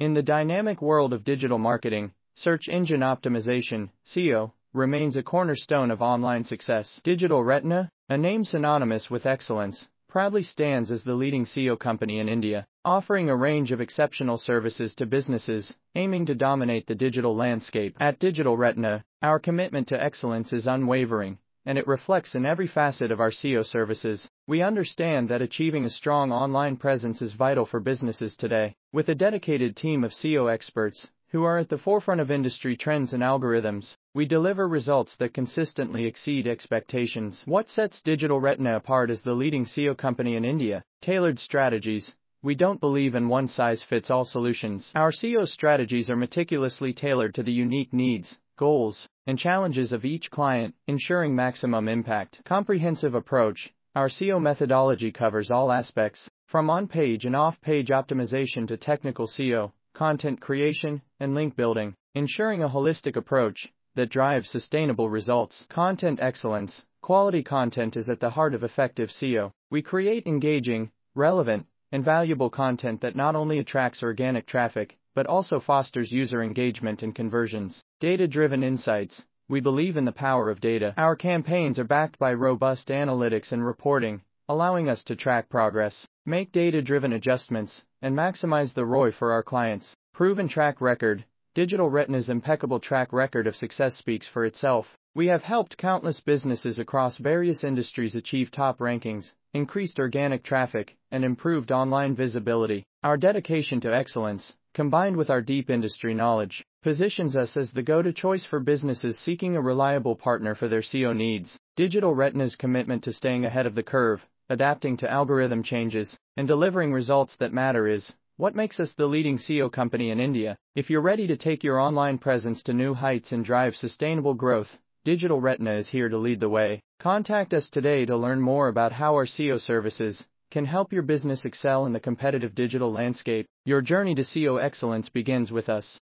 In the dynamic world of digital marketing, search engine optimization, SEO, remains a cornerstone of online success. Digital Retina, a name synonymous with excellence, proudly stands as the leading SEO company in India, offering a range of exceptional services to businesses aiming to dominate the digital landscape. At Digital Retina, our commitment to excellence is unwavering, and it reflects in every facet of our SEO services. We understand that achieving a strong online presence is vital for businesses today. With a dedicated team of SEO experts, who are at the forefront of industry trends and algorithms, we deliver results that consistently exceed expectations. What sets Digital Retina apart as the leading SEO company in India? Tailored strategies. We don't believe in one size fits all solutions. Our SEO strategies are meticulously tailored to the unique needs, goals, and challenges of each client, ensuring maximum impact. Comprehensive approach. Our SEO methodology covers all aspects, from on page and off page optimization to technical SEO, content creation, and link building, ensuring a holistic approach that drives sustainable results. Content excellence. Quality content is at the heart of effective SEO. We create engaging, relevant, and valuable content that not only attracts organic traffic, but also fosters user engagement and conversions. Data driven insights. We believe in the power of data. Our campaigns are backed by robust analytics and reporting, allowing us to track progress, make data driven adjustments, and maximize the ROI for our clients. Proven track record. Digital Retina's impeccable track record of success speaks for itself. We have helped countless businesses across various industries achieve top rankings, increased organic traffic, and improved online visibility. Our dedication to excellence, combined with our deep industry knowledge, positions us as the go to choice for businesses seeking a reliable partner for their SEO needs. Digital Retina's commitment to staying ahead of the curve, adapting to algorithm changes, and delivering results that matter is what makes us the leading SEO company in India? If you're ready to take your online presence to new heights and drive sustainable growth, Digital Retina is here to lead the way. Contact us today to learn more about how our SEO services can help your business excel in the competitive digital landscape. Your journey to SEO excellence begins with us.